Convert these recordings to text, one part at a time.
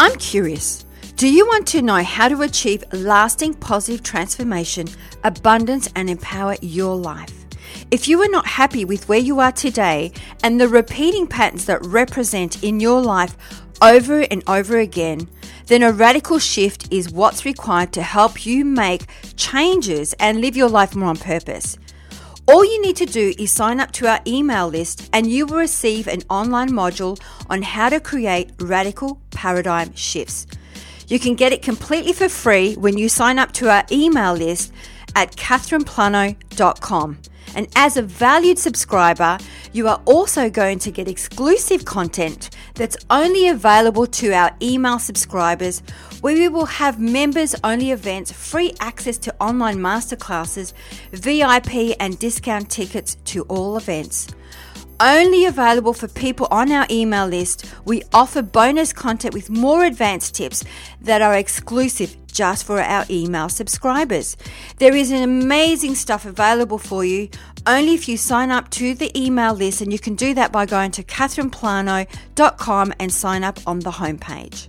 I'm curious. Do you want to know how to achieve lasting positive transformation, abundance, and empower your life? If you are not happy with where you are today and the repeating patterns that represent in your life over and over again, then a radical shift is what's required to help you make changes and live your life more on purpose. All you need to do is sign up to our email list and you will receive an online module on how to create radical paradigm shifts. You can get it completely for free when you sign up to our email list at catherineplano.com. And as a valued subscriber, you are also going to get exclusive content that's only available to our email subscribers, where we will have members only events, free access to online masterclasses, VIP and discount tickets to all events. Only available for people on our email list, we offer bonus content with more advanced tips that are exclusive just for our email subscribers. There is an amazing stuff available for you only if you sign up to the email list, and you can do that by going to catherineplano.com and sign up on the homepage.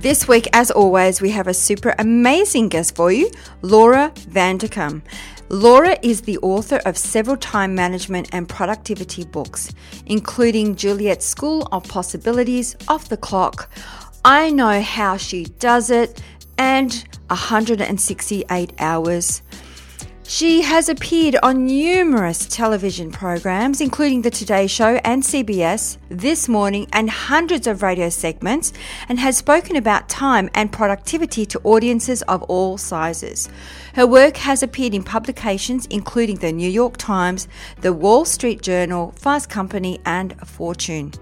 This week, as always, we have a super amazing guest for you, Laura Vanderkam. Laura is the author of several time management and productivity books, including Juliet's School of Possibilities, Off the Clock, I Know How She Does It, and 168 Hours. She has appeared on numerous television programs, including The Today Show and CBS, This Morning, and hundreds of radio segments, and has spoken about time and productivity to audiences of all sizes. Her work has appeared in publications including The New York Times, The Wall Street Journal, Fast Company, and Fortune.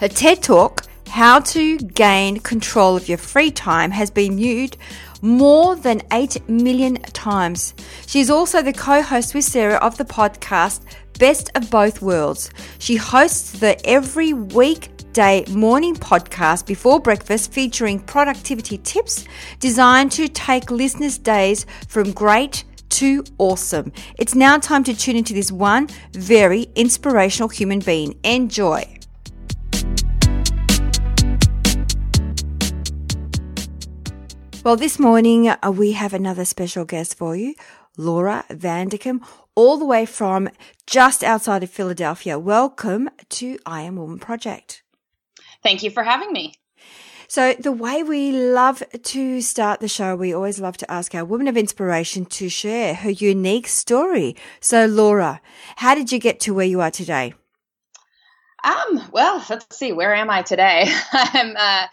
Her TED Talk, How to Gain Control of Your Free Time, has been viewed more than 8 million times. She's also the co host with Sarah of the podcast Best of Both Worlds. She hosts the every weekday morning podcast before breakfast featuring productivity tips designed to take listeners' days from great to awesome. It's now time to tune into this one very inspirational human being. Enjoy. Well, this morning uh, we have another special guest for you, Laura Vanderkam, all the way from just outside of Philadelphia. Welcome to I Am Woman Project. Thank you for having me. So, the way we love to start the show, we always love to ask our woman of inspiration to share her unique story. So, Laura, how did you get to where you are today? Um, well, let's see, where am I today? I'm uh,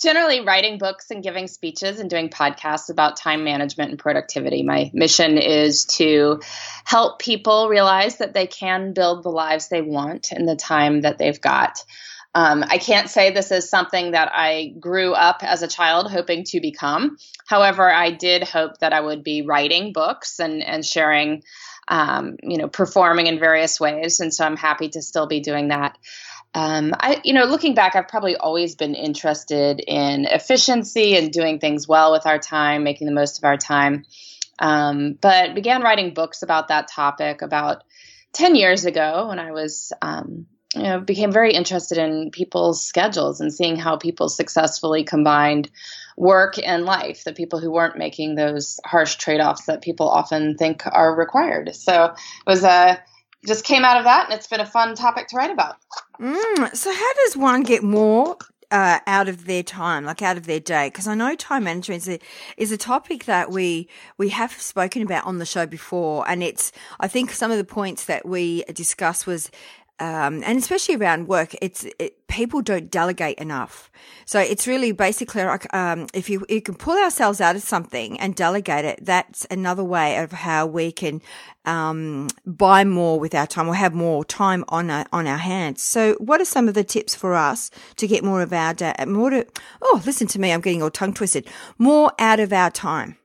generally writing books and giving speeches and doing podcasts about time management and productivity. My mission is to help people realize that they can build the lives they want in the time that they've got. Um, I can't say this is something that I grew up as a child hoping to become. However, I did hope that I would be writing books and, and sharing um, you know, performing in various ways. And so I'm happy to still be doing that. Um, I, you know, looking back, I've probably always been interested in efficiency and doing things well with our time, making the most of our time. Um, but began writing books about that topic about 10 years ago when I was um, you know, became very interested in people's schedules and seeing how people successfully combined work and life, the people who weren't making those harsh trade offs that people often think are required. So it was a just came out of that, and it's been a fun topic to write about. Mm, so, how does one get more uh, out of their time, like out of their day? Because I know time management is a, is a topic that we we have spoken about on the show before, and it's I think some of the points that we discussed was um, and especially around work, it's it, people don't delegate enough. So it's really basically like um, if you you can pull ourselves out of something and delegate it, that's another way of how we can um, buy more with our time or have more time on our, on our hands. So, what are some of the tips for us to get more of our day? More to oh, listen to me, I'm getting all tongue twisted. More out of our time.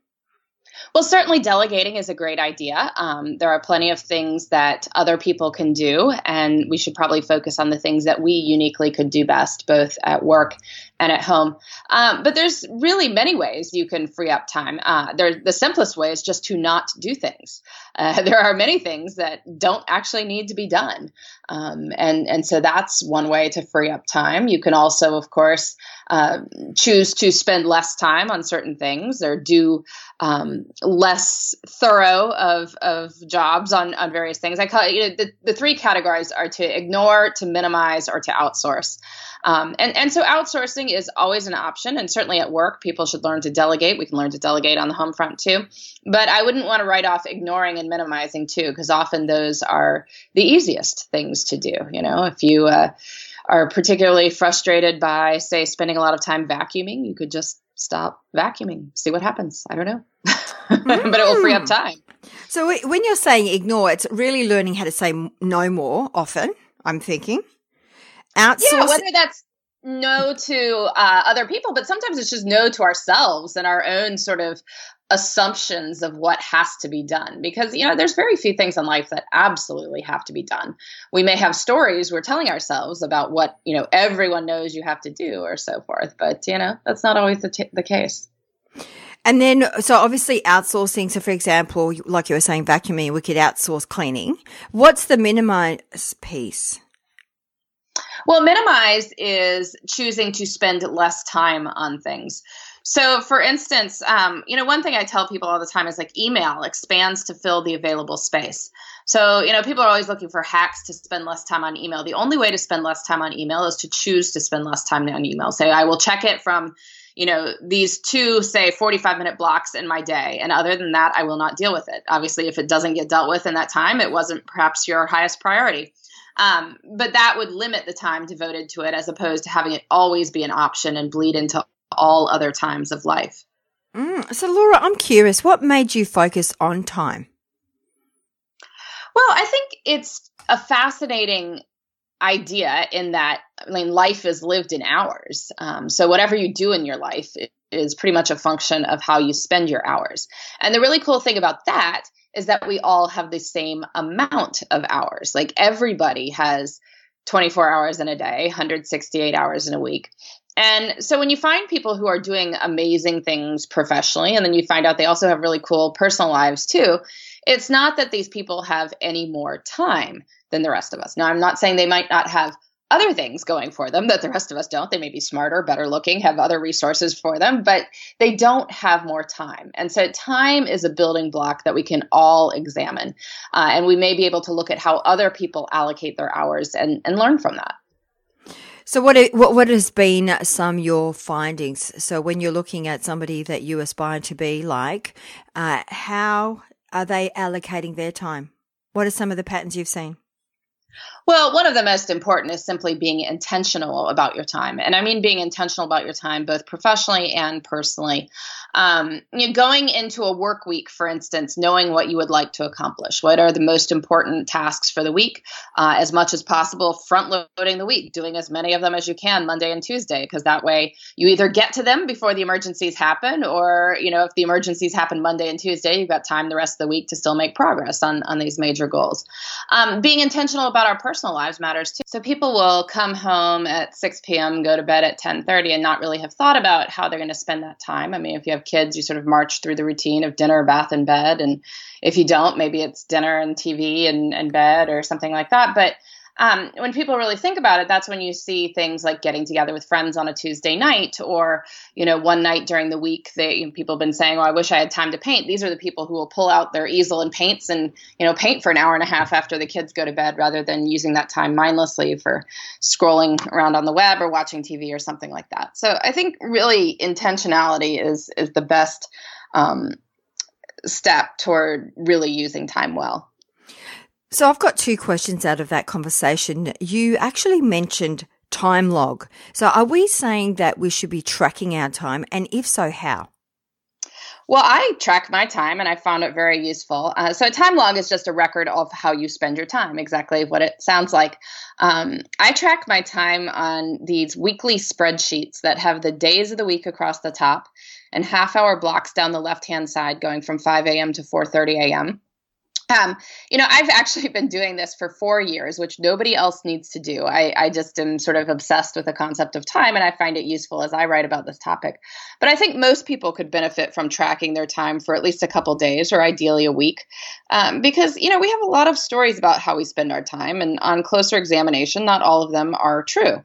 Well, certainly delegating is a great idea. Um, there are plenty of things that other people can do, and we should probably focus on the things that we uniquely could do best, both at work and at home. Um, but there's really many ways you can free up time. Uh, there, the simplest way is just to not do things. Uh, there are many things that don't actually need to be done, um, and and so that's one way to free up time. You can also, of course, uh, choose to spend less time on certain things or do um, less thorough of, of jobs on, on various things. I call it, you know, the, the three categories are to ignore, to minimize, or to outsource. Um, and, and so outsourcing is always an option. And certainly at work, people should learn to delegate. We can learn to delegate on the home front too. But I wouldn't want to write off ignoring and minimizing too, because often those are the easiest things to do. You know, if you, uh, are particularly frustrated by, say, spending a lot of time vacuuming, you could just stop vacuuming, see what happens. I don't know. but it will free up time. So when you're saying ignore, it's really learning how to say no more often, I'm thinking. Outsource. Yeah, whether that's no to uh, other people, but sometimes it's just no to ourselves and our own sort of assumptions of what has to be done because you know there's very few things in life that absolutely have to be done we may have stories we're telling ourselves about what you know everyone knows you have to do or so forth but you know that's not always the, t- the case and then, so obviously outsourcing. So, for example, like you were saying, vacuuming, we could outsource cleaning. What's the minimize piece? Well, minimize is choosing to spend less time on things. So, for instance, um, you know, one thing I tell people all the time is like email expands to fill the available space. So, you know, people are always looking for hacks to spend less time on email. The only way to spend less time on email is to choose to spend less time on email. Say, I will check it from, you know, these two, say, 45 minute blocks in my day. And other than that, I will not deal with it. Obviously, if it doesn't get dealt with in that time, it wasn't perhaps your highest priority. Um, but that would limit the time devoted to it as opposed to having it always be an option and bleed into all other times of life. Mm, so, Laura, I'm curious, what made you focus on time? Well, I think it's a fascinating idea in that I mean, life is lived in hours. Um, so, whatever you do in your life is pretty much a function of how you spend your hours. And the really cool thing about that is that we all have the same amount of hours. Like everybody has 24 hours in a day, 168 hours in a week. And so when you find people who are doing amazing things professionally, and then you find out they also have really cool personal lives too, it's not that these people have any more time than the rest of us. Now, I'm not saying they might not have other things going for them that the rest of us don't. They may be smarter, better looking, have other resources for them, but they don't have more time. And so time is a building block that we can all examine. Uh, and we may be able to look at how other people allocate their hours and, and learn from that. So what, what what has been some your findings? So when you're looking at somebody that you aspire to be like, uh, how are they allocating their time? What are some of the patterns you've seen? Well, one of the most important is simply being intentional about your time. And I mean being intentional about your time, both professionally and personally. Um, you know, going into a work week, for instance, knowing what you would like to accomplish. What are the most important tasks for the week? Uh, as much as possible, front loading the week, doing as many of them as you can Monday and Tuesday, because that way you either get to them before the emergencies happen, or, you know, if the emergencies happen Monday and Tuesday, you've got time the rest of the week to still make progress on, on these major goals. Um, being intentional about our personal lives matters too. So people will come home at 6 p.m., go to bed at 10:30, and not really have thought about how they're going to spend that time. I mean, if you have kids, you sort of march through the routine of dinner, bath, and bed, and if you don't, maybe it's dinner and TV and, and bed or something like that. But um, when people really think about it, that's when you see things like getting together with friends on a Tuesday night, or you know, one night during the week. that you know, people have been saying, "Oh, I wish I had time to paint." These are the people who will pull out their easel and paints, and you know, paint for an hour and a half after the kids go to bed, rather than using that time mindlessly for scrolling around on the web or watching TV or something like that. So I think really intentionality is is the best um, step toward really using time well. So I've got two questions out of that conversation. You actually mentioned time log. So are we saying that we should be tracking our time? And if so, how? Well, I track my time and I found it very useful. Uh, so, a time log is just a record of how you spend your time, exactly what it sounds like. Um, I track my time on these weekly spreadsheets that have the days of the week across the top and half hour blocks down the left hand side going from 5 a.m. to 4:30 a.m. Um, you know, I've actually been doing this for four years, which nobody else needs to do. I, I, just am sort of obsessed with the concept of time, and I find it useful as I write about this topic. But I think most people could benefit from tracking their time for at least a couple days, or ideally a week, um, because you know we have a lot of stories about how we spend our time, and on closer examination, not all of them are true.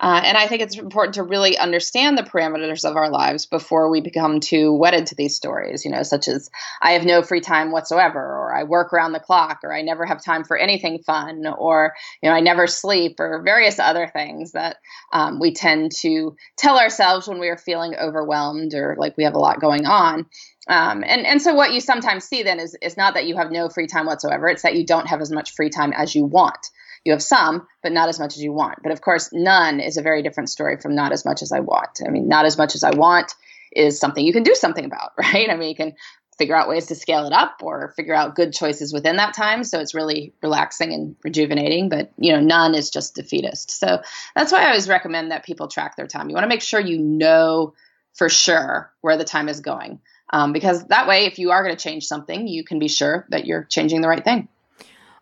Uh, and I think it's important to really understand the parameters of our lives before we become too wedded to these stories, you know, such as I have no free time whatsoever, or I work around the clock, or I never have time for anything fun, or, you know, I never sleep, or various other things that um, we tend to tell ourselves when we are feeling overwhelmed or like we have a lot going on. Um, and and so what you sometimes see then is is not that you have no free time whatsoever; it's that you don't have as much free time as you want. You have some, but not as much as you want. But of course, none is a very different story from not as much as I want. I mean, not as much as I want is something you can do something about, right? I mean, you can figure out ways to scale it up or figure out good choices within that time. So it's really relaxing and rejuvenating. But you know, none is just defeatist. So that's why I always recommend that people track their time. You want to make sure you know for sure where the time is going. Um, because that way, if you are going to change something, you can be sure that you're changing the right thing.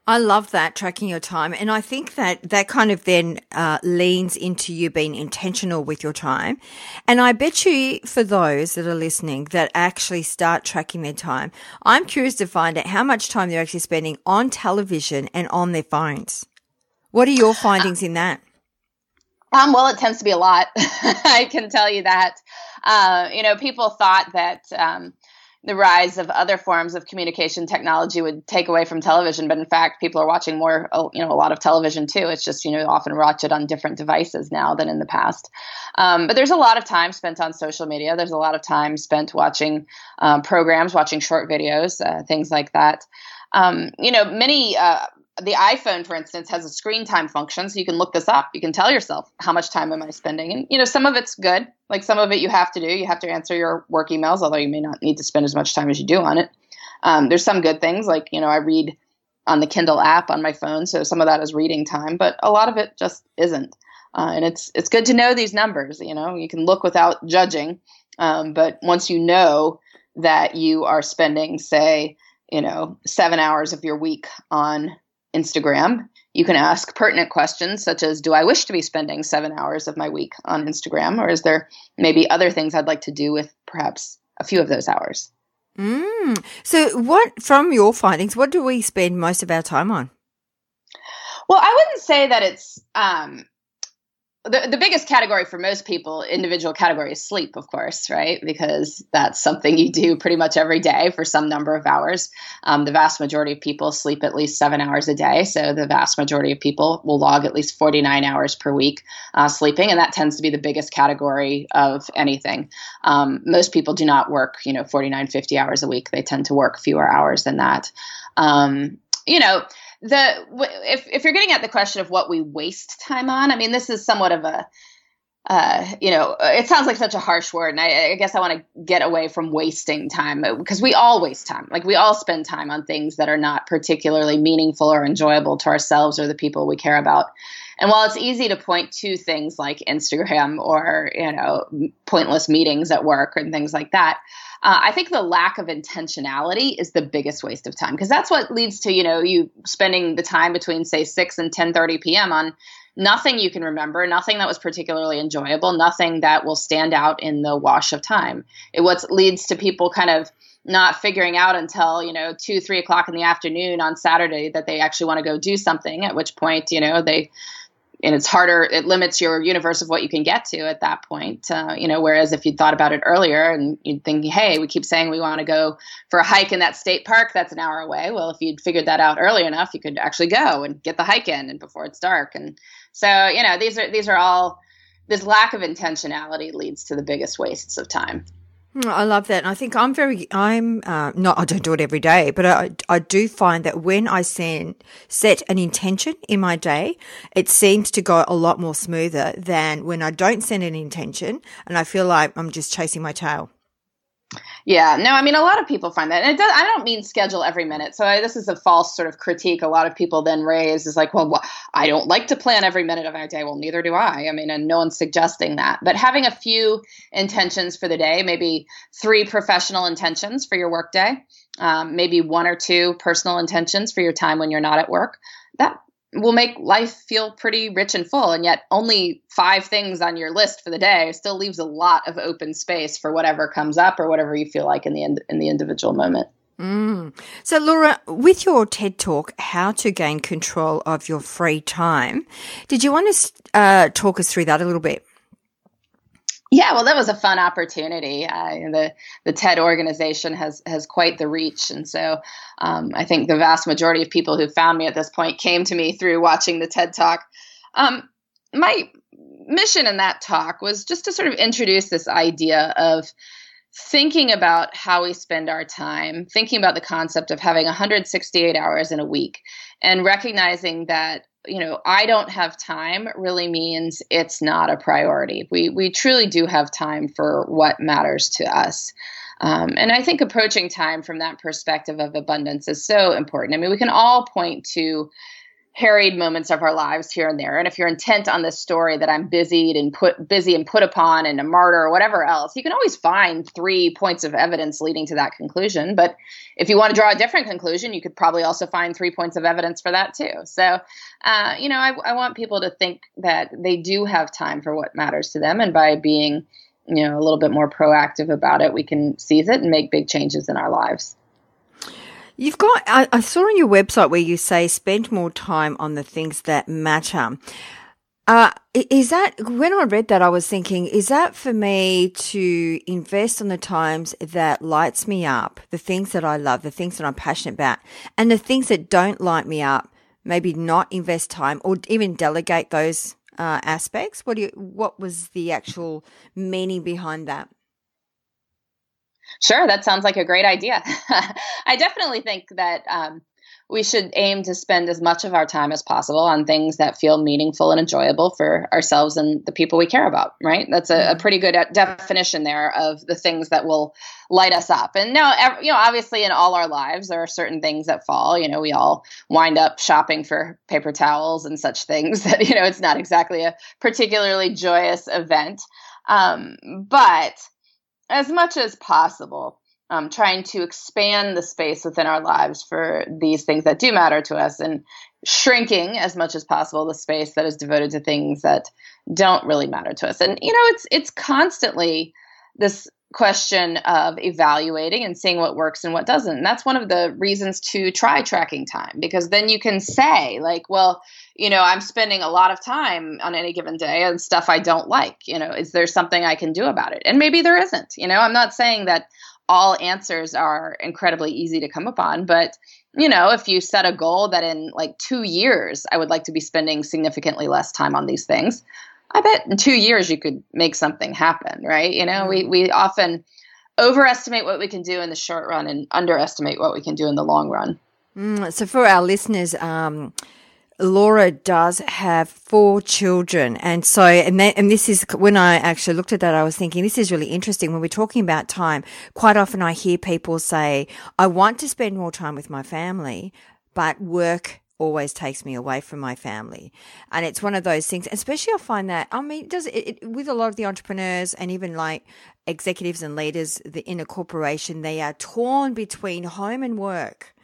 I love that tracking your time. And I think that that kind of then uh, leans into you being intentional with your time. And I bet you for those that are listening that actually start tracking their time, I'm curious to find out how much time they're actually spending on television and on their phones. What are your findings in that? Um, well, it tends to be a lot. I can tell you that. Uh, you know, people thought that um, the rise of other forms of communication technology would take away from television but in fact people are watching more oh, you know a lot of television too. It's just you know often watch it on different devices now than in the past. Um, but there's a lot of time spent on social media. There's a lot of time spent watching um, programs watching short videos uh, things like that. Um, you know many uh, the iPhone, for instance, has a screen time function, so you can look this up. You can tell yourself how much time am I spending, and you know some of it's good. Like some of it you have to do. You have to answer your work emails, although you may not need to spend as much time as you do on it. Um, there's some good things, like you know I read on the Kindle app on my phone, so some of that is reading time, but a lot of it just isn't. Uh, and it's it's good to know these numbers. You know, you can look without judging, um, but once you know that you are spending, say, you know, seven hours of your week on Instagram. You can ask pertinent questions such as Do I wish to be spending seven hours of my week on Instagram? Or is there maybe other things I'd like to do with perhaps a few of those hours? Mm. So, what, from your findings, what do we spend most of our time on? Well, I wouldn't say that it's um, the, the biggest category for most people, individual category, is sleep, of course, right? Because that's something you do pretty much every day for some number of hours. Um, the vast majority of people sleep at least seven hours a day. So the vast majority of people will log at least 49 hours per week uh, sleeping. And that tends to be the biggest category of anything. Um, most people do not work, you know, 49, 50 hours a week. They tend to work fewer hours than that. Um, you know, the if if you're getting at the question of what we waste time on, I mean, this is somewhat of a uh, you know, it sounds like such a harsh word, and I, I guess I want to get away from wasting time because we all waste time. Like we all spend time on things that are not particularly meaningful or enjoyable to ourselves or the people we care about. And while it's easy to point to things like Instagram or you know pointless meetings at work and things like that, uh, I think the lack of intentionality is the biggest waste of time because that's what leads to you know you spending the time between say six and ten thirty p.m. on nothing you can remember, nothing that was particularly enjoyable, nothing that will stand out in the wash of time. It what leads to people kind of not figuring out until you know two three o'clock in the afternoon on saturday that they actually want to go do something at which point you know they and it's harder it limits your universe of what you can get to at that point uh, you know whereas if you thought about it earlier and you'd think hey we keep saying we want to go for a hike in that state park that's an hour away. Well if you'd figured that out early enough you could actually go and get the hike in and before it's dark. And so you know these are these are all this lack of intentionality leads to the biggest wastes of time I love that. And I think I'm very, I'm uh, not, I don't do it every day, but I, I do find that when I send, set an intention in my day, it seems to go a lot more smoother than when I don't set an intention and I feel like I'm just chasing my tail. Yeah, no, I mean, a lot of people find that. And it does, I don't mean schedule every minute. So I, this is a false sort of critique a lot of people then raise is like, well, I don't like to plan every minute of my day. Well, neither do I. I mean, and no one's suggesting that. But having a few intentions for the day, maybe three professional intentions for your workday, um, maybe one or two personal intentions for your time when you're not at work, will make life feel pretty rich and full and yet only five things on your list for the day still leaves a lot of open space for whatever comes up or whatever you feel like in the in the individual moment mm. so laura with your ted talk how to gain control of your free time did you want to uh, talk us through that a little bit yeah, well, that was a fun opportunity. Uh, the the TED organization has has quite the reach, and so um, I think the vast majority of people who found me at this point came to me through watching the TED Talk. Um, my mission in that talk was just to sort of introduce this idea of thinking about how we spend our time, thinking about the concept of having 168 hours in a week, and recognizing that you know I don't have time really means it's not a priority. We we truly do have time for what matters to us. Um, and I think approaching time from that perspective of abundance is so important. I mean, we can all point to harried moments of our lives here and there. And if you're intent on this story that I'm busied and put busy and put upon and a martyr or whatever else, you can always find three points of evidence leading to that conclusion. But if you want to draw a different conclusion, you could probably also find three points of evidence for that too. So, uh, you know, I, I want people to think that they do have time for what matters to them, and by being you know a little bit more proactive about it, we can seize it and make big changes in our lives. You've got, I, I, saw on your website where you say spend more time on the things that matter. Uh, is that, when I read that, I was thinking, is that for me to invest on the times that lights me up, the things that I love, the things that I'm passionate about, and the things that don't light me up, maybe not invest time or even delegate those uh, aspects? What do you, what was the actual meaning behind that? Sure, that sounds like a great idea. I definitely think that um, we should aim to spend as much of our time as possible on things that feel meaningful and enjoyable for ourselves and the people we care about, right? That's a, a mm-hmm. pretty good definition there of the things that will light us up. And now, you know, obviously in all our lives, there are certain things that fall. You know, we all wind up shopping for paper towels and such things that, you know, it's not exactly a particularly joyous event. Um, but as much as possible, um, trying to expand the space within our lives for these things that do matter to us and shrinking as much as possible the space that is devoted to things that don't really matter to us. And you know, it's it's constantly this question of evaluating and seeing what works and what doesn't. And that's one of the reasons to try tracking time because then you can say, like, well, you know, I'm spending a lot of time on any given day on stuff I don't like. You know, is there something I can do about it? And maybe there isn't. You know, I'm not saying that all answers are incredibly easy to come upon, but you know, if you set a goal that in like two years, I would like to be spending significantly less time on these things, I bet in two years you could make something happen, right? You know, we, mm-hmm. we often overestimate what we can do in the short run and underestimate what we can do in the long run. Mm, so, for our listeners, um, Laura does have four children. And so, and, that, and this is when I actually looked at that, I was thinking this is really interesting. When we're talking about time, quite often I hear people say, I want to spend more time with my family, but work always takes me away from my family. And it's one of those things, especially I find that, I mean, does it, it, with a lot of the entrepreneurs and even like executives and leaders the, in a corporation, they are torn between home and work.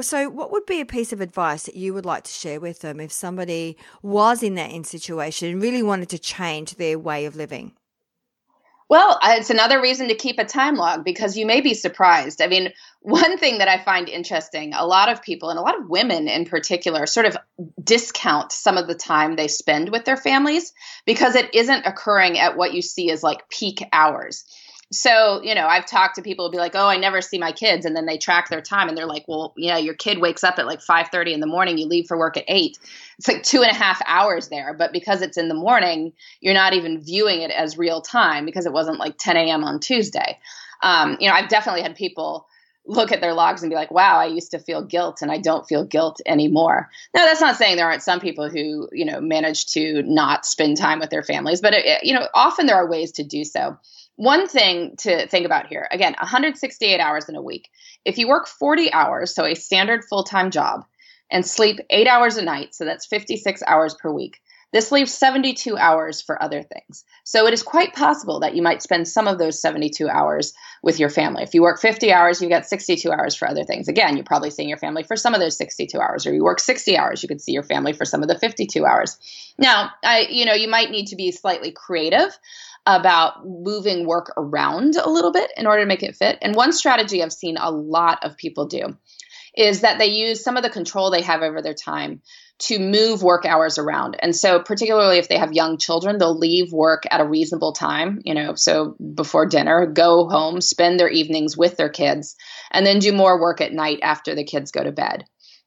So, what would be a piece of advice that you would like to share with them if somebody was in that in situation and really wanted to change their way of living? Well, it's another reason to keep a time log because you may be surprised. I mean, one thing that I find interesting a lot of people, and a lot of women in particular, sort of discount some of the time they spend with their families because it isn't occurring at what you see as like peak hours so you know i've talked to people who be like oh i never see my kids and then they track their time and they're like well yeah your kid wakes up at like 5.30 in the morning you leave for work at 8 it's like two and a half hours there but because it's in the morning you're not even viewing it as real time because it wasn't like 10 a.m on tuesday. Um, you know i've definitely had people look at their logs and be like wow i used to feel guilt and i don't feel guilt anymore. Now that's not saying there aren't some people who you know manage to not spend time with their families but it, you know often there are ways to do so one thing to think about here again 168 hours in a week. If you work 40 hours so a standard full-time job and sleep 8 hours a night so that's 56 hours per week this leaves 72 hours for other things. So it is quite possible that you might spend some of those 72 hours with your family. If you work 50 hours you get 62 hours for other things. Again you're probably seeing your family for some of those 62 hours or you work 60 hours you could see your family for some of the 52 hours. Now i you know you might need to be slightly creative about moving work around a little bit in order to make it fit. And one strategy I've seen a lot of people do is that they use some of the control they have over their time to move work hours around. And so, particularly if they have young children, they'll leave work at a reasonable time, you know, so before dinner, go home, spend their evenings with their kids, and then do more work at night after the kids go to bed.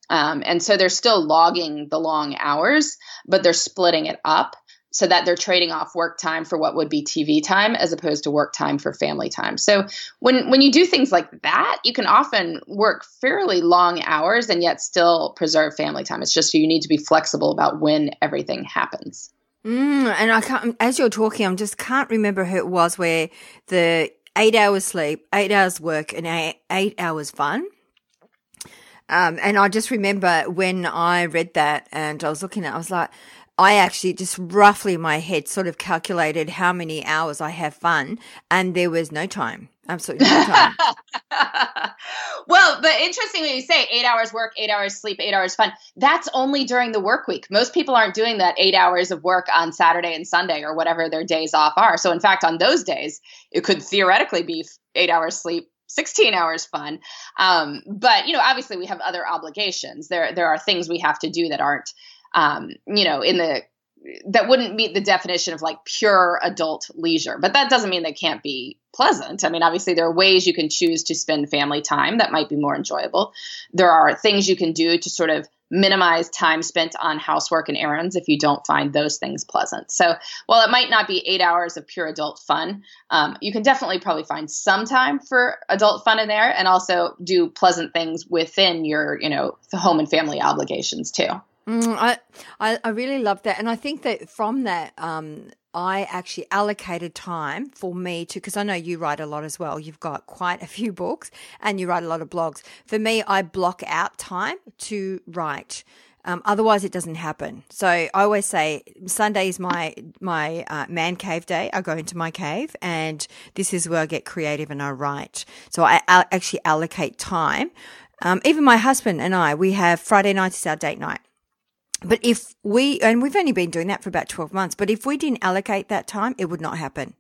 Um, and so they're still logging the long hours, but they're splitting it up so that they're trading off work time for what would be TV time as opposed to work time for family time. So when when you do things like that, you can often work fairly long hours and yet still preserve family time. It's just you need to be flexible about when everything happens. Mm, and I can't, as you're talking, I just can't remember who it was where the eight hours sleep, eight hours work, and eight, eight hours fun. Um, and I just remember when I read that and I was looking at, it, I was like, I actually just roughly in my head sort of calculated how many hours I have fun, and there was no time. Absolutely no time. well, but interesting when you say eight hours work, eight hours sleep, eight hours fun. That's only during the work week. Most people aren't doing that eight hours of work on Saturday and Sunday or whatever their days off are. So, in fact, on those days, it could theoretically be eight hours sleep, 16 hours fun. Um, but you know, obviously we have other obligations. There there are things we have to do that aren't um, you know, in the that wouldn't meet the definition of like pure adult leisure. But that doesn't mean they can't be pleasant. I mean, obviously, there are ways you can choose to spend family time that might be more enjoyable. There are things you can do to sort of minimize time spent on housework and errands if you don't find those things pleasant. So, while it might not be eight hours of pure adult fun, um, you can definitely probably find some time for adult fun in there and also do pleasant things within your, you know, home and family obligations too. Mm, I, I, I really love that, and I think that from that, um, I actually allocated time for me to because I know you write a lot as well. You've got quite a few books, and you write a lot of blogs. For me, I block out time to write. Um, otherwise, it doesn't happen. So I always say Sunday is my my uh, man cave day. I go into my cave, and this is where I get creative and I write. So I, I actually allocate time. Um, even my husband and I, we have Friday night is our date night. But if we, and we've only been doing that for about 12 months, but if we didn't allocate that time, it would not happen.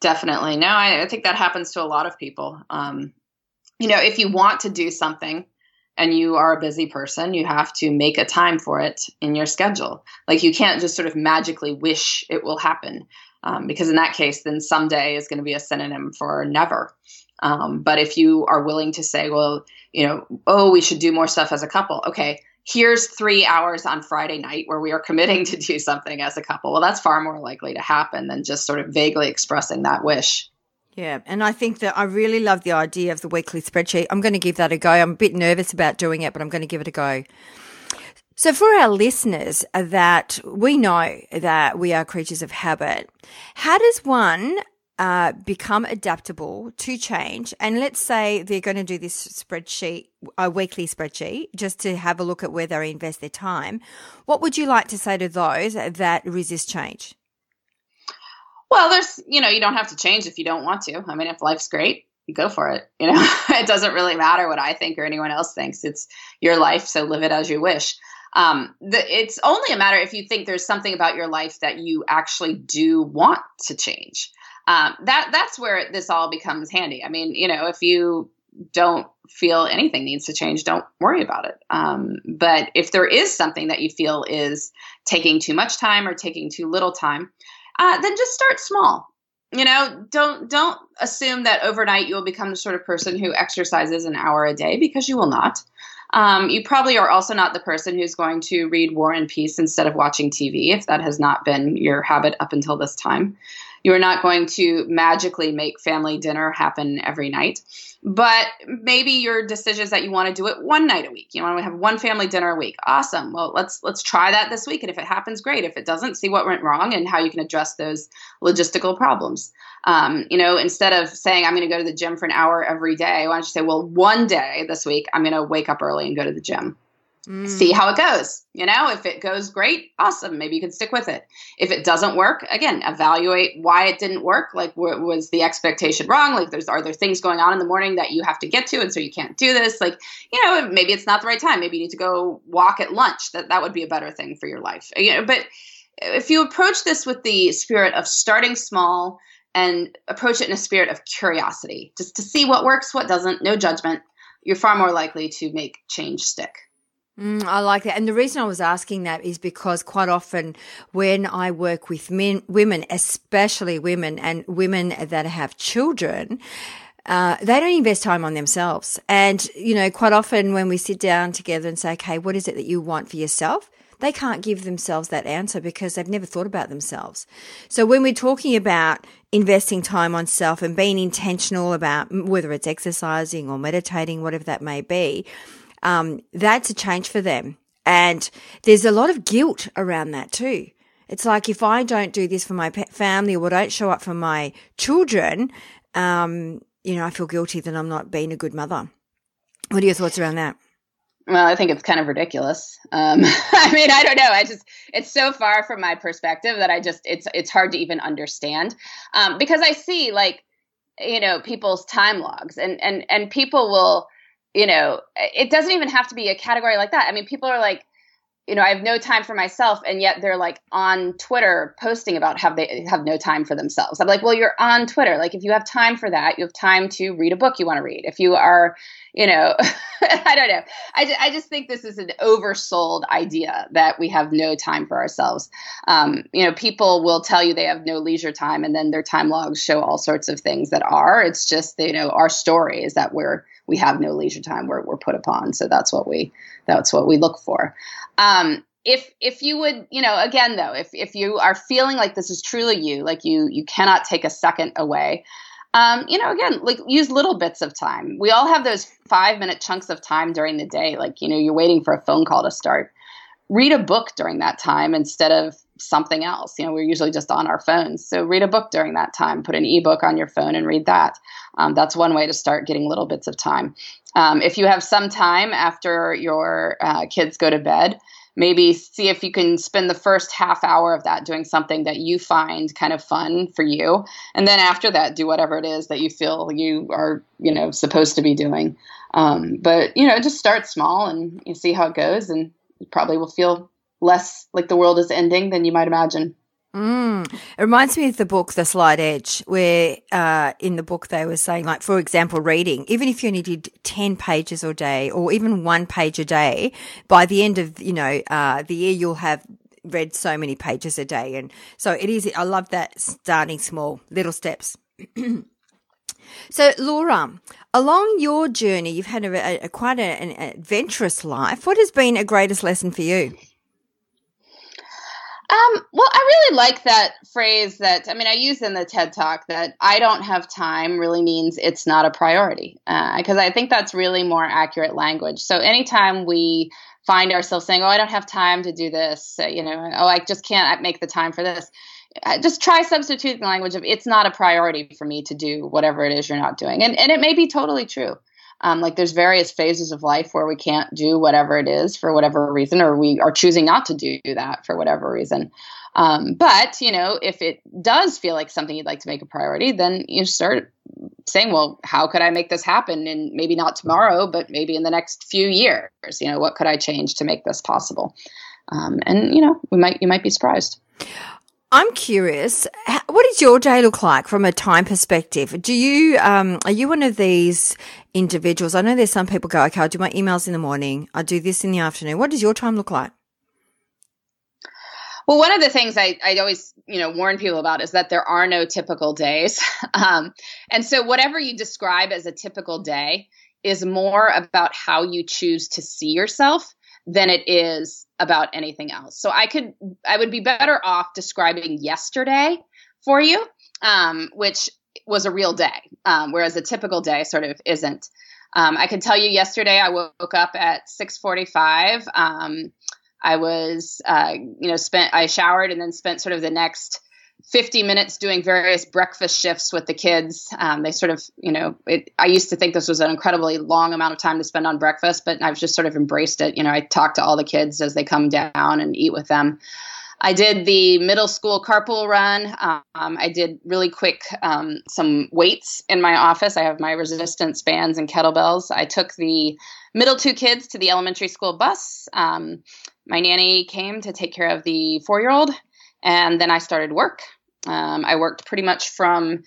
Definitely. No, I, I think that happens to a lot of people. Um, you know, if you want to do something and you are a busy person, you have to make a time for it in your schedule. Like you can't just sort of magically wish it will happen. Um, because in that case, then someday is going to be a synonym for never. Um, but if you are willing to say, well, you know, oh, we should do more stuff as a couple. Okay, here's three hours on Friday night where we are committing to do something as a couple. Well, that's far more likely to happen than just sort of vaguely expressing that wish. Yeah, and I think that I really love the idea of the weekly spreadsheet. I'm going to give that a go. I'm a bit nervous about doing it, but I'm going to give it a go. So, for our listeners, that we know that we are creatures of habit, how does one uh, become adaptable to change. And let's say they're going to do this spreadsheet, a weekly spreadsheet, just to have a look at where they invest their time. What would you like to say to those that resist change? Well, there's, you know, you don't have to change if you don't want to. I mean, if life's great, go for it. You know, it doesn't really matter what I think or anyone else thinks. It's your life, so live it as you wish. Um, the, it's only a matter if you think there's something about your life that you actually do want to change. Um, that that's where this all becomes handy. I mean, you know, if you don't feel anything needs to change, don't worry about it. Um, but if there is something that you feel is taking too much time or taking too little time, uh, then just start small. You know, don't don't assume that overnight you will become the sort of person who exercises an hour a day because you will not. Um, you probably are also not the person who's going to read War and Peace instead of watching TV if that has not been your habit up until this time. You are not going to magically make family dinner happen every night. But maybe your decision is that you want to do it one night a week. You want to have one family dinner a week. Awesome. Well, let's let's try that this week, and if it happens, great. If it doesn't, see what went wrong and how you can address those logistical problems. Um, you know, instead of saying I'm going to go to the gym for an hour every day, why don't you say, well, one day this week I'm going to wake up early and go to the gym. Mm. See how it goes. You know, if it goes great, awesome. Maybe you can stick with it. If it doesn't work, again, evaluate why it didn't work. Like, was the expectation wrong? Like, there's are there things going on in the morning that you have to get to, and so you can't do this? Like, you know, maybe it's not the right time. Maybe you need to go walk at lunch. That that would be a better thing for your life. You know, but if you approach this with the spirit of starting small and approach it in a spirit of curiosity, just to see what works, what doesn't, no judgment, you're far more likely to make change stick. Mm, I like that. And the reason I was asking that is because quite often when I work with men, women, especially women and women that have children, uh, they don't invest time on themselves. And, you know, quite often when we sit down together and say, okay, what is it that you want for yourself? They can't give themselves that answer because they've never thought about themselves. So when we're talking about investing time on self and being intentional about whether it's exercising or meditating, whatever that may be, um, that's a change for them. And there's a lot of guilt around that too. It's like if I don't do this for my family or don't show up for my children, um, you know, I feel guilty that I'm not being a good mother. What are your thoughts around that? Well, I think it's kind of ridiculous. Um, I mean, I don't know. I just it's so far from my perspective that I just it's it's hard to even understand um, because I see like you know people's time logs and and and people will you know, it doesn't even have to be a category like that. I mean, people are like, you know, I have no time for myself, and yet they're like on Twitter posting about how they have no time for themselves. I'm like, well, you're on Twitter. Like, if you have time for that, you have time to read a book you want to read. If you are, you know, I don't know. I, I just think this is an oversold idea that we have no time for ourselves. Um, you know, people will tell you they have no leisure time, and then their time logs show all sorts of things that are. It's just, you know, our story is that we're we have no leisure time we're, we're put upon so that's what we that's what we look for um, if if you would you know again though if if you are feeling like this is truly you like you you cannot take a second away um, you know again like use little bits of time we all have those five minute chunks of time during the day like you know you're waiting for a phone call to start read a book during that time instead of something else. You know, we're usually just on our phones. So read a book during that time. Put an ebook on your phone and read that. Um, that's one way to start getting little bits of time. Um, if you have some time after your uh, kids go to bed, maybe see if you can spend the first half hour of that doing something that you find kind of fun for you and then after that do whatever it is that you feel you are you know supposed to be doing um, but you know just start small and you see how it goes and you probably will feel less like the world is ending than you might imagine. Mm. It reminds me of the book The Slight Edge, where uh, in the book they were saying, like, for example, reading, even if you only did 10 pages a day or even one page a day, by the end of, you know, uh, the year, you'll have read so many pages a day. And so it is, I love that starting small, little steps. so, Laura, along your journey, you've had a, a quite a, an adventurous life. What has been a greatest lesson for you? Um, well, I really like that phrase that, I mean, I use in the TED Talk that I don't have time really means it's not a priority. Because uh, I think that's really more accurate language. So anytime we find ourselves saying, oh, I don't have time to do this, uh, you know, oh, I just can't make the time for this, uh, just try substituting the language of it's not a priority for me to do whatever it is you're not doing. And, and it may be totally true. Um, like there's various phases of life where we can't do whatever it is for whatever reason, or we are choosing not to do that for whatever reason. Um, but you know, if it does feel like something you'd like to make a priority, then you start saying, well, how could I make this happen? And maybe not tomorrow, but maybe in the next few years. You know, what could I change to make this possible? Um, and you know, we might you might be surprised. I'm curious, what does your day look like from a time perspective? Do you, um, are you one of these individuals? I know there's some people go, okay, I'll do my emails in the morning. I'll do this in the afternoon. What does your time look like? Well, one of the things I, I always, you know, warn people about is that there are no typical days. Um, and so whatever you describe as a typical day is more about how you choose to see yourself than it is about anything else. So I could I would be better off describing yesterday for you, um, which was a real day, um, whereas a typical day sort of isn't. Um, I can tell you yesterday I woke up at 6:45. Um, I was, uh, you know, spent I showered and then spent sort of the next 50 minutes doing various breakfast shifts with the kids. Um, they sort of, you know, it, I used to think this was an incredibly long amount of time to spend on breakfast, but I've just sort of embraced it. You know, I talk to all the kids as they come down and eat with them. I did the middle school carpool run. Um, I did really quick um, some weights in my office. I have my resistance bands and kettlebells. I took the middle two kids to the elementary school bus. Um, my nanny came to take care of the four year old and then I started work. Um, I worked pretty much from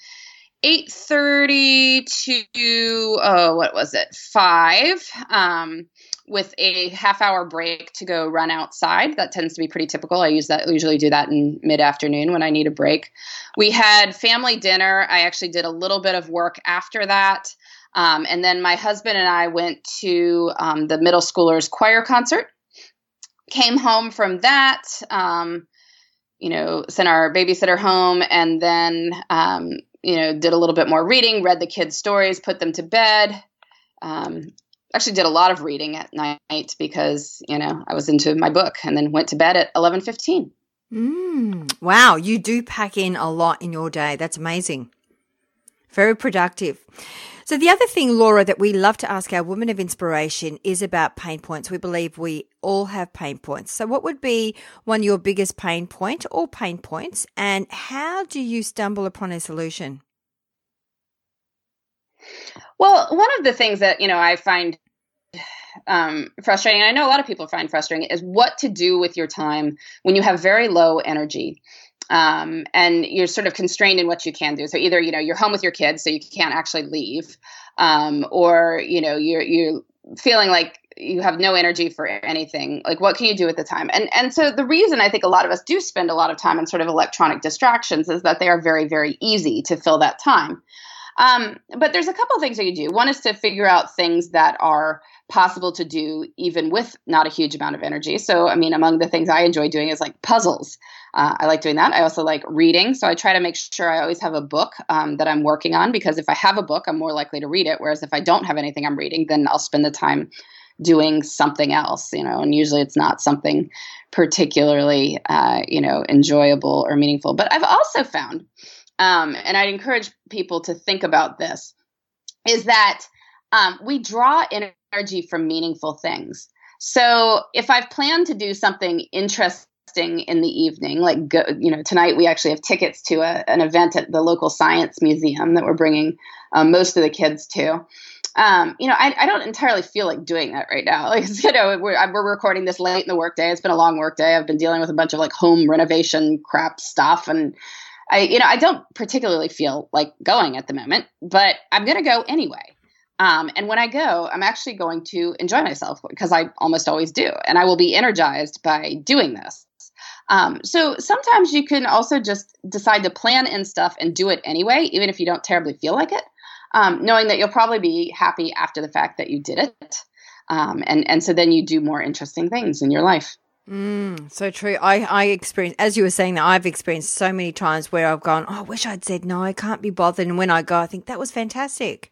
8.30 to oh what was it 5 um, with a half hour break to go run outside. That tends to be pretty typical. I use that usually do that in mid-afternoon when i need a break. We had family dinner. I actually did a little bit of work after that. Um, and then my husband and i went to um, the middle schoolers choir concert. Came home from that um, you know, sent our babysitter home and then, um, you know, did a little bit more reading, read the kids' stories, put them to bed. Actually did a lot of reading at night because, you know, I was into my book and then went to bed at 11:15. Mm, wow, you do pack in a lot in your day. That's amazing. Very productive. So, the other thing, Laura, that we love to ask our women of inspiration is about pain points. We believe we all have pain points. So, what would be one of your biggest pain point or pain points, and how do you stumble upon a solution? Well, one of the things that you know I find um, frustrating, and I know a lot of people find frustrating, is what to do with your time when you have very low energy um, and you're sort of constrained in what you can do. So either you know you're home with your kids, so you can't actually leave, um, or you know you're you're feeling like you have no energy for anything. Like what can you do at the time? And and so the reason I think a lot of us do spend a lot of time on sort of electronic distractions is that they are very very easy to fill that time. Um, but there's a couple things that you do. One is to figure out things that are possible to do even with not a huge amount of energy. So, I mean, among the things I enjoy doing is like puzzles. Uh, I like doing that. I also like reading. So, I try to make sure I always have a book um, that I'm working on because if I have a book, I'm more likely to read it. Whereas if I don't have anything I'm reading, then I'll spend the time doing something else, you know, and usually it's not something particularly, uh, you know, enjoyable or meaningful. But I've also found, um, and I'd encourage people to think about this, is that um, we draw energy from meaningful things. So if I've planned to do something interesting in the evening, like go, you know, tonight we actually have tickets to a, an event at the local science museum that we're bringing um, most of the kids to. Um, you know, I, I, don't entirely feel like doing that right now. Like, you know, we're, we're recording this late in the workday. It's been a long workday. I've been dealing with a bunch of like home renovation crap stuff, and I, you know, I don't particularly feel like going at the moment, but I'm going to go anyway. Um, and when I go, I'm actually going to enjoy myself because I almost always do. And I will be energized by doing this. Um, so sometimes you can also just decide to plan in stuff and do it anyway, even if you don't terribly feel like it, um, knowing that you'll probably be happy after the fact that you did it. Um, and, and so then you do more interesting things in your life. Mm, so true. I, I experienced, as you were saying, that I've experienced so many times where I've gone, oh, I wish I'd said no, I can't be bothered. And when I go, I think that was fantastic.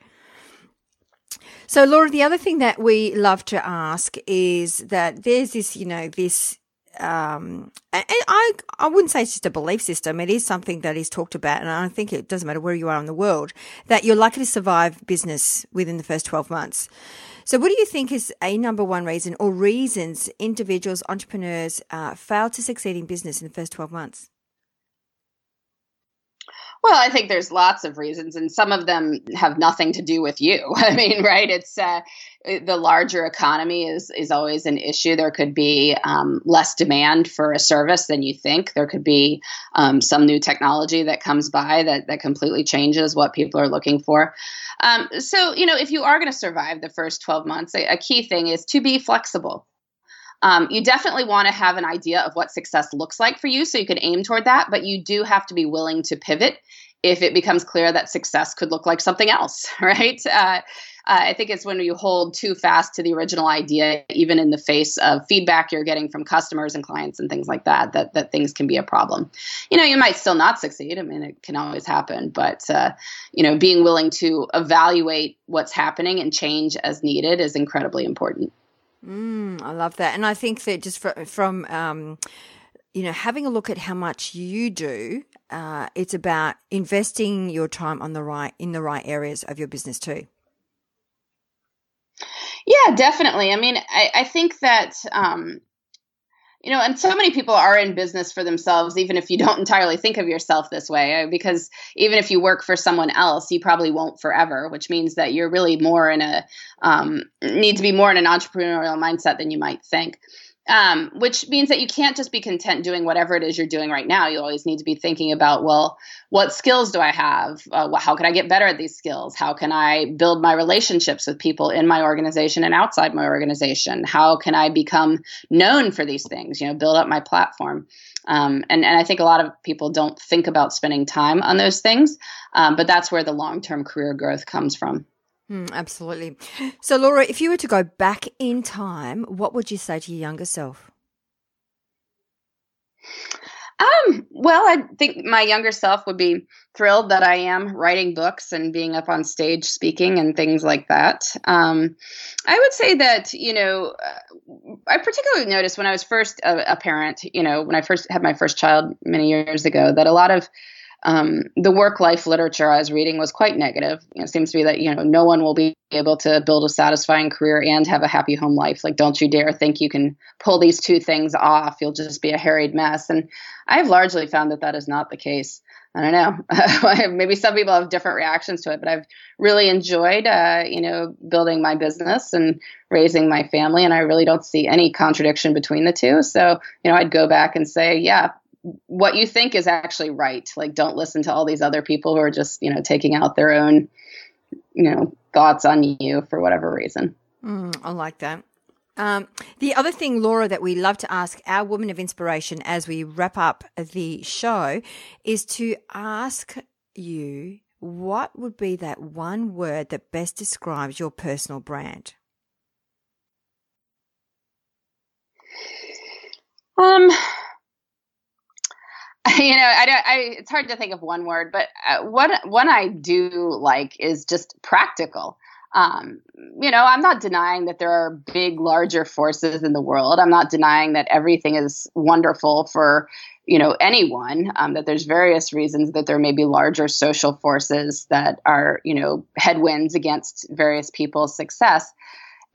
So, Laura, the other thing that we love to ask is that there's this, you know, this um, and I, I wouldn't say it's just a belief system. It is something that is talked about. And I think it doesn't matter where you are in the world that you're likely to survive business within the first 12 months. So what do you think is a number one reason or reasons individuals, entrepreneurs, uh, fail to succeed in business in the first 12 months? Well, I think there's lots of reasons, and some of them have nothing to do with you. I mean, right? It's uh, the larger economy is is always an issue. There could be um, less demand for a service than you think. There could be um, some new technology that comes by that that completely changes what people are looking for. Um, so, you know, if you are going to survive the first 12 months, a, a key thing is to be flexible. Um, you definitely want to have an idea of what success looks like for you so you can aim toward that, but you do have to be willing to pivot if it becomes clear that success could look like something else, right? Uh, uh, I think it's when you hold too fast to the original idea, even in the face of feedback you're getting from customers and clients and things like that, that that things can be a problem. You know, you might still not succeed. I mean, it can always happen, but uh, you know, being willing to evaluate what's happening and change as needed is incredibly important. Mm, I love that, and I think that just from um, you know having a look at how much you do, uh, it's about investing your time on the right in the right areas of your business too. Yeah, definitely. I mean, I, I think that um, you know, and so many people are in business for themselves, even if you don't entirely think of yourself this way, uh, because even if you work for someone else, you probably won't forever, which means that you're really more in a, um, need to be more in an entrepreneurial mindset than you might think um, which means that you can't just be content doing whatever it is you're doing right now. You always need to be thinking about, well, what skills do I have? Uh, how can I get better at these skills? How can I build my relationships with people in my organization and outside my organization? How can I become known for these things? You know, build up my platform. Um, and, and I think a lot of people don't think about spending time on those things, um, but that's where the long term career growth comes from. Mm, absolutely. So, Laura, if you were to go back in time, what would you say to your younger self? Um, well, I think my younger self would be thrilled that I am writing books and being up on stage speaking and things like that. Um, I would say that, you know, I particularly noticed when I was first a, a parent, you know, when I first had my first child many years ago, that a lot of um, the work life literature I was reading was quite negative. It seems to be that you know no one will be able to build a satisfying career and have a happy home life. Like, don't you dare think you can pull these two things off. You'll just be a harried mess. And I've largely found that that is not the case. I don't know. Maybe some people have different reactions to it, but I've really enjoyed, uh, you know, building my business and raising my family, and I really don't see any contradiction between the two. So, you know, I'd go back and say, yeah, what you think is actually right. Like, don't listen to all these other people who are just, you know, taking out their own, you know, thoughts on you for whatever reason. Mm, I like that. Um, the other thing, Laura, that we love to ask our women of inspiration as we wrap up the show is to ask you what would be that one word that best describes your personal brand? Um, you know, I don't. I it's hard to think of one word, but uh, what one I do like is just practical. Um, you know, I'm not denying that there are big, larger forces in the world. I'm not denying that everything is wonderful for you know anyone. Um, that there's various reasons that there may be larger social forces that are you know headwinds against various people's success.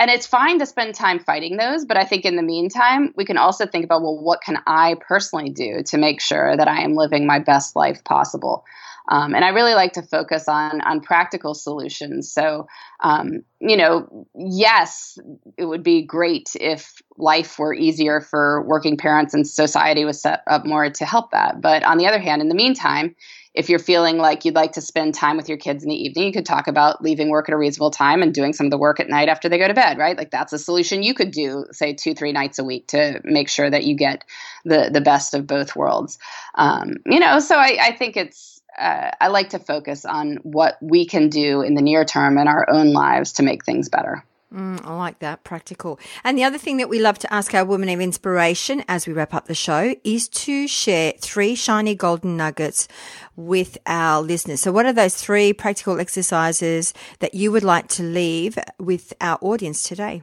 And it's fine to spend time fighting those, but I think in the meantime, we can also think about well, what can I personally do to make sure that I am living my best life possible? Um, and I really like to focus on on practical solutions. So, um, you know, yes, it would be great if life were easier for working parents and society was set up more to help that. But on the other hand, in the meantime, if you're feeling like you'd like to spend time with your kids in the evening, you could talk about leaving work at a reasonable time and doing some of the work at night after they go to bed, right? Like that's a solution you could do, say two, three nights a week to make sure that you get the the best of both worlds. Um, you know, so I, I think it's uh, I like to focus on what we can do in the near term in our own lives to make things better. Mm, I like that, practical. And the other thing that we love to ask our women of inspiration as we wrap up the show is to share three shiny golden nuggets with our listeners. So, what are those three practical exercises that you would like to leave with our audience today?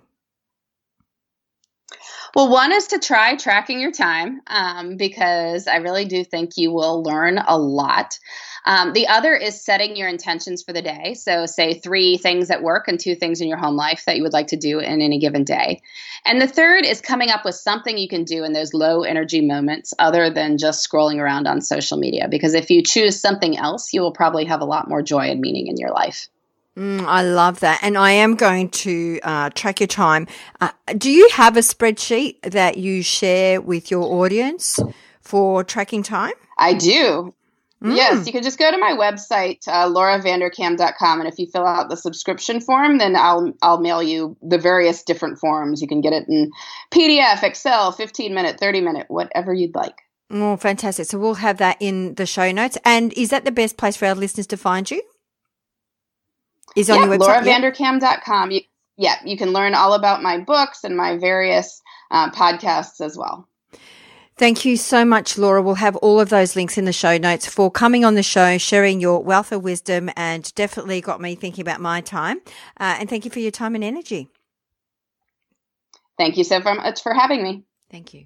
Well, one is to try tracking your time um, because I really do think you will learn a lot. Um, the other is setting your intentions for the day. So, say three things at work and two things in your home life that you would like to do in any given day. And the third is coming up with something you can do in those low energy moments other than just scrolling around on social media. Because if you choose something else, you will probably have a lot more joy and meaning in your life. Mm, I love that. And I am going to uh, track your time. Uh, do you have a spreadsheet that you share with your audience for tracking time? I do. Mm. Yes, you can just go to my website, uh, lauravanderkam.com, and if you fill out the subscription form, then I'll I'll mail you the various different forms. You can get it in PDF, Excel, 15 minute, 30 minute, whatever you'd like. Oh, fantastic. So we'll have that in the show notes. And is that the best place for our listeners to find you? Is on yeah, your website? lauravanderkam.com. You, yeah, you can learn all about my books and my various uh, podcasts as well. Thank you so much, Laura. We'll have all of those links in the show notes for coming on the show, sharing your wealth of wisdom, and definitely got me thinking about my time. Uh, and thank you for your time and energy. Thank you so much for having me. Thank you.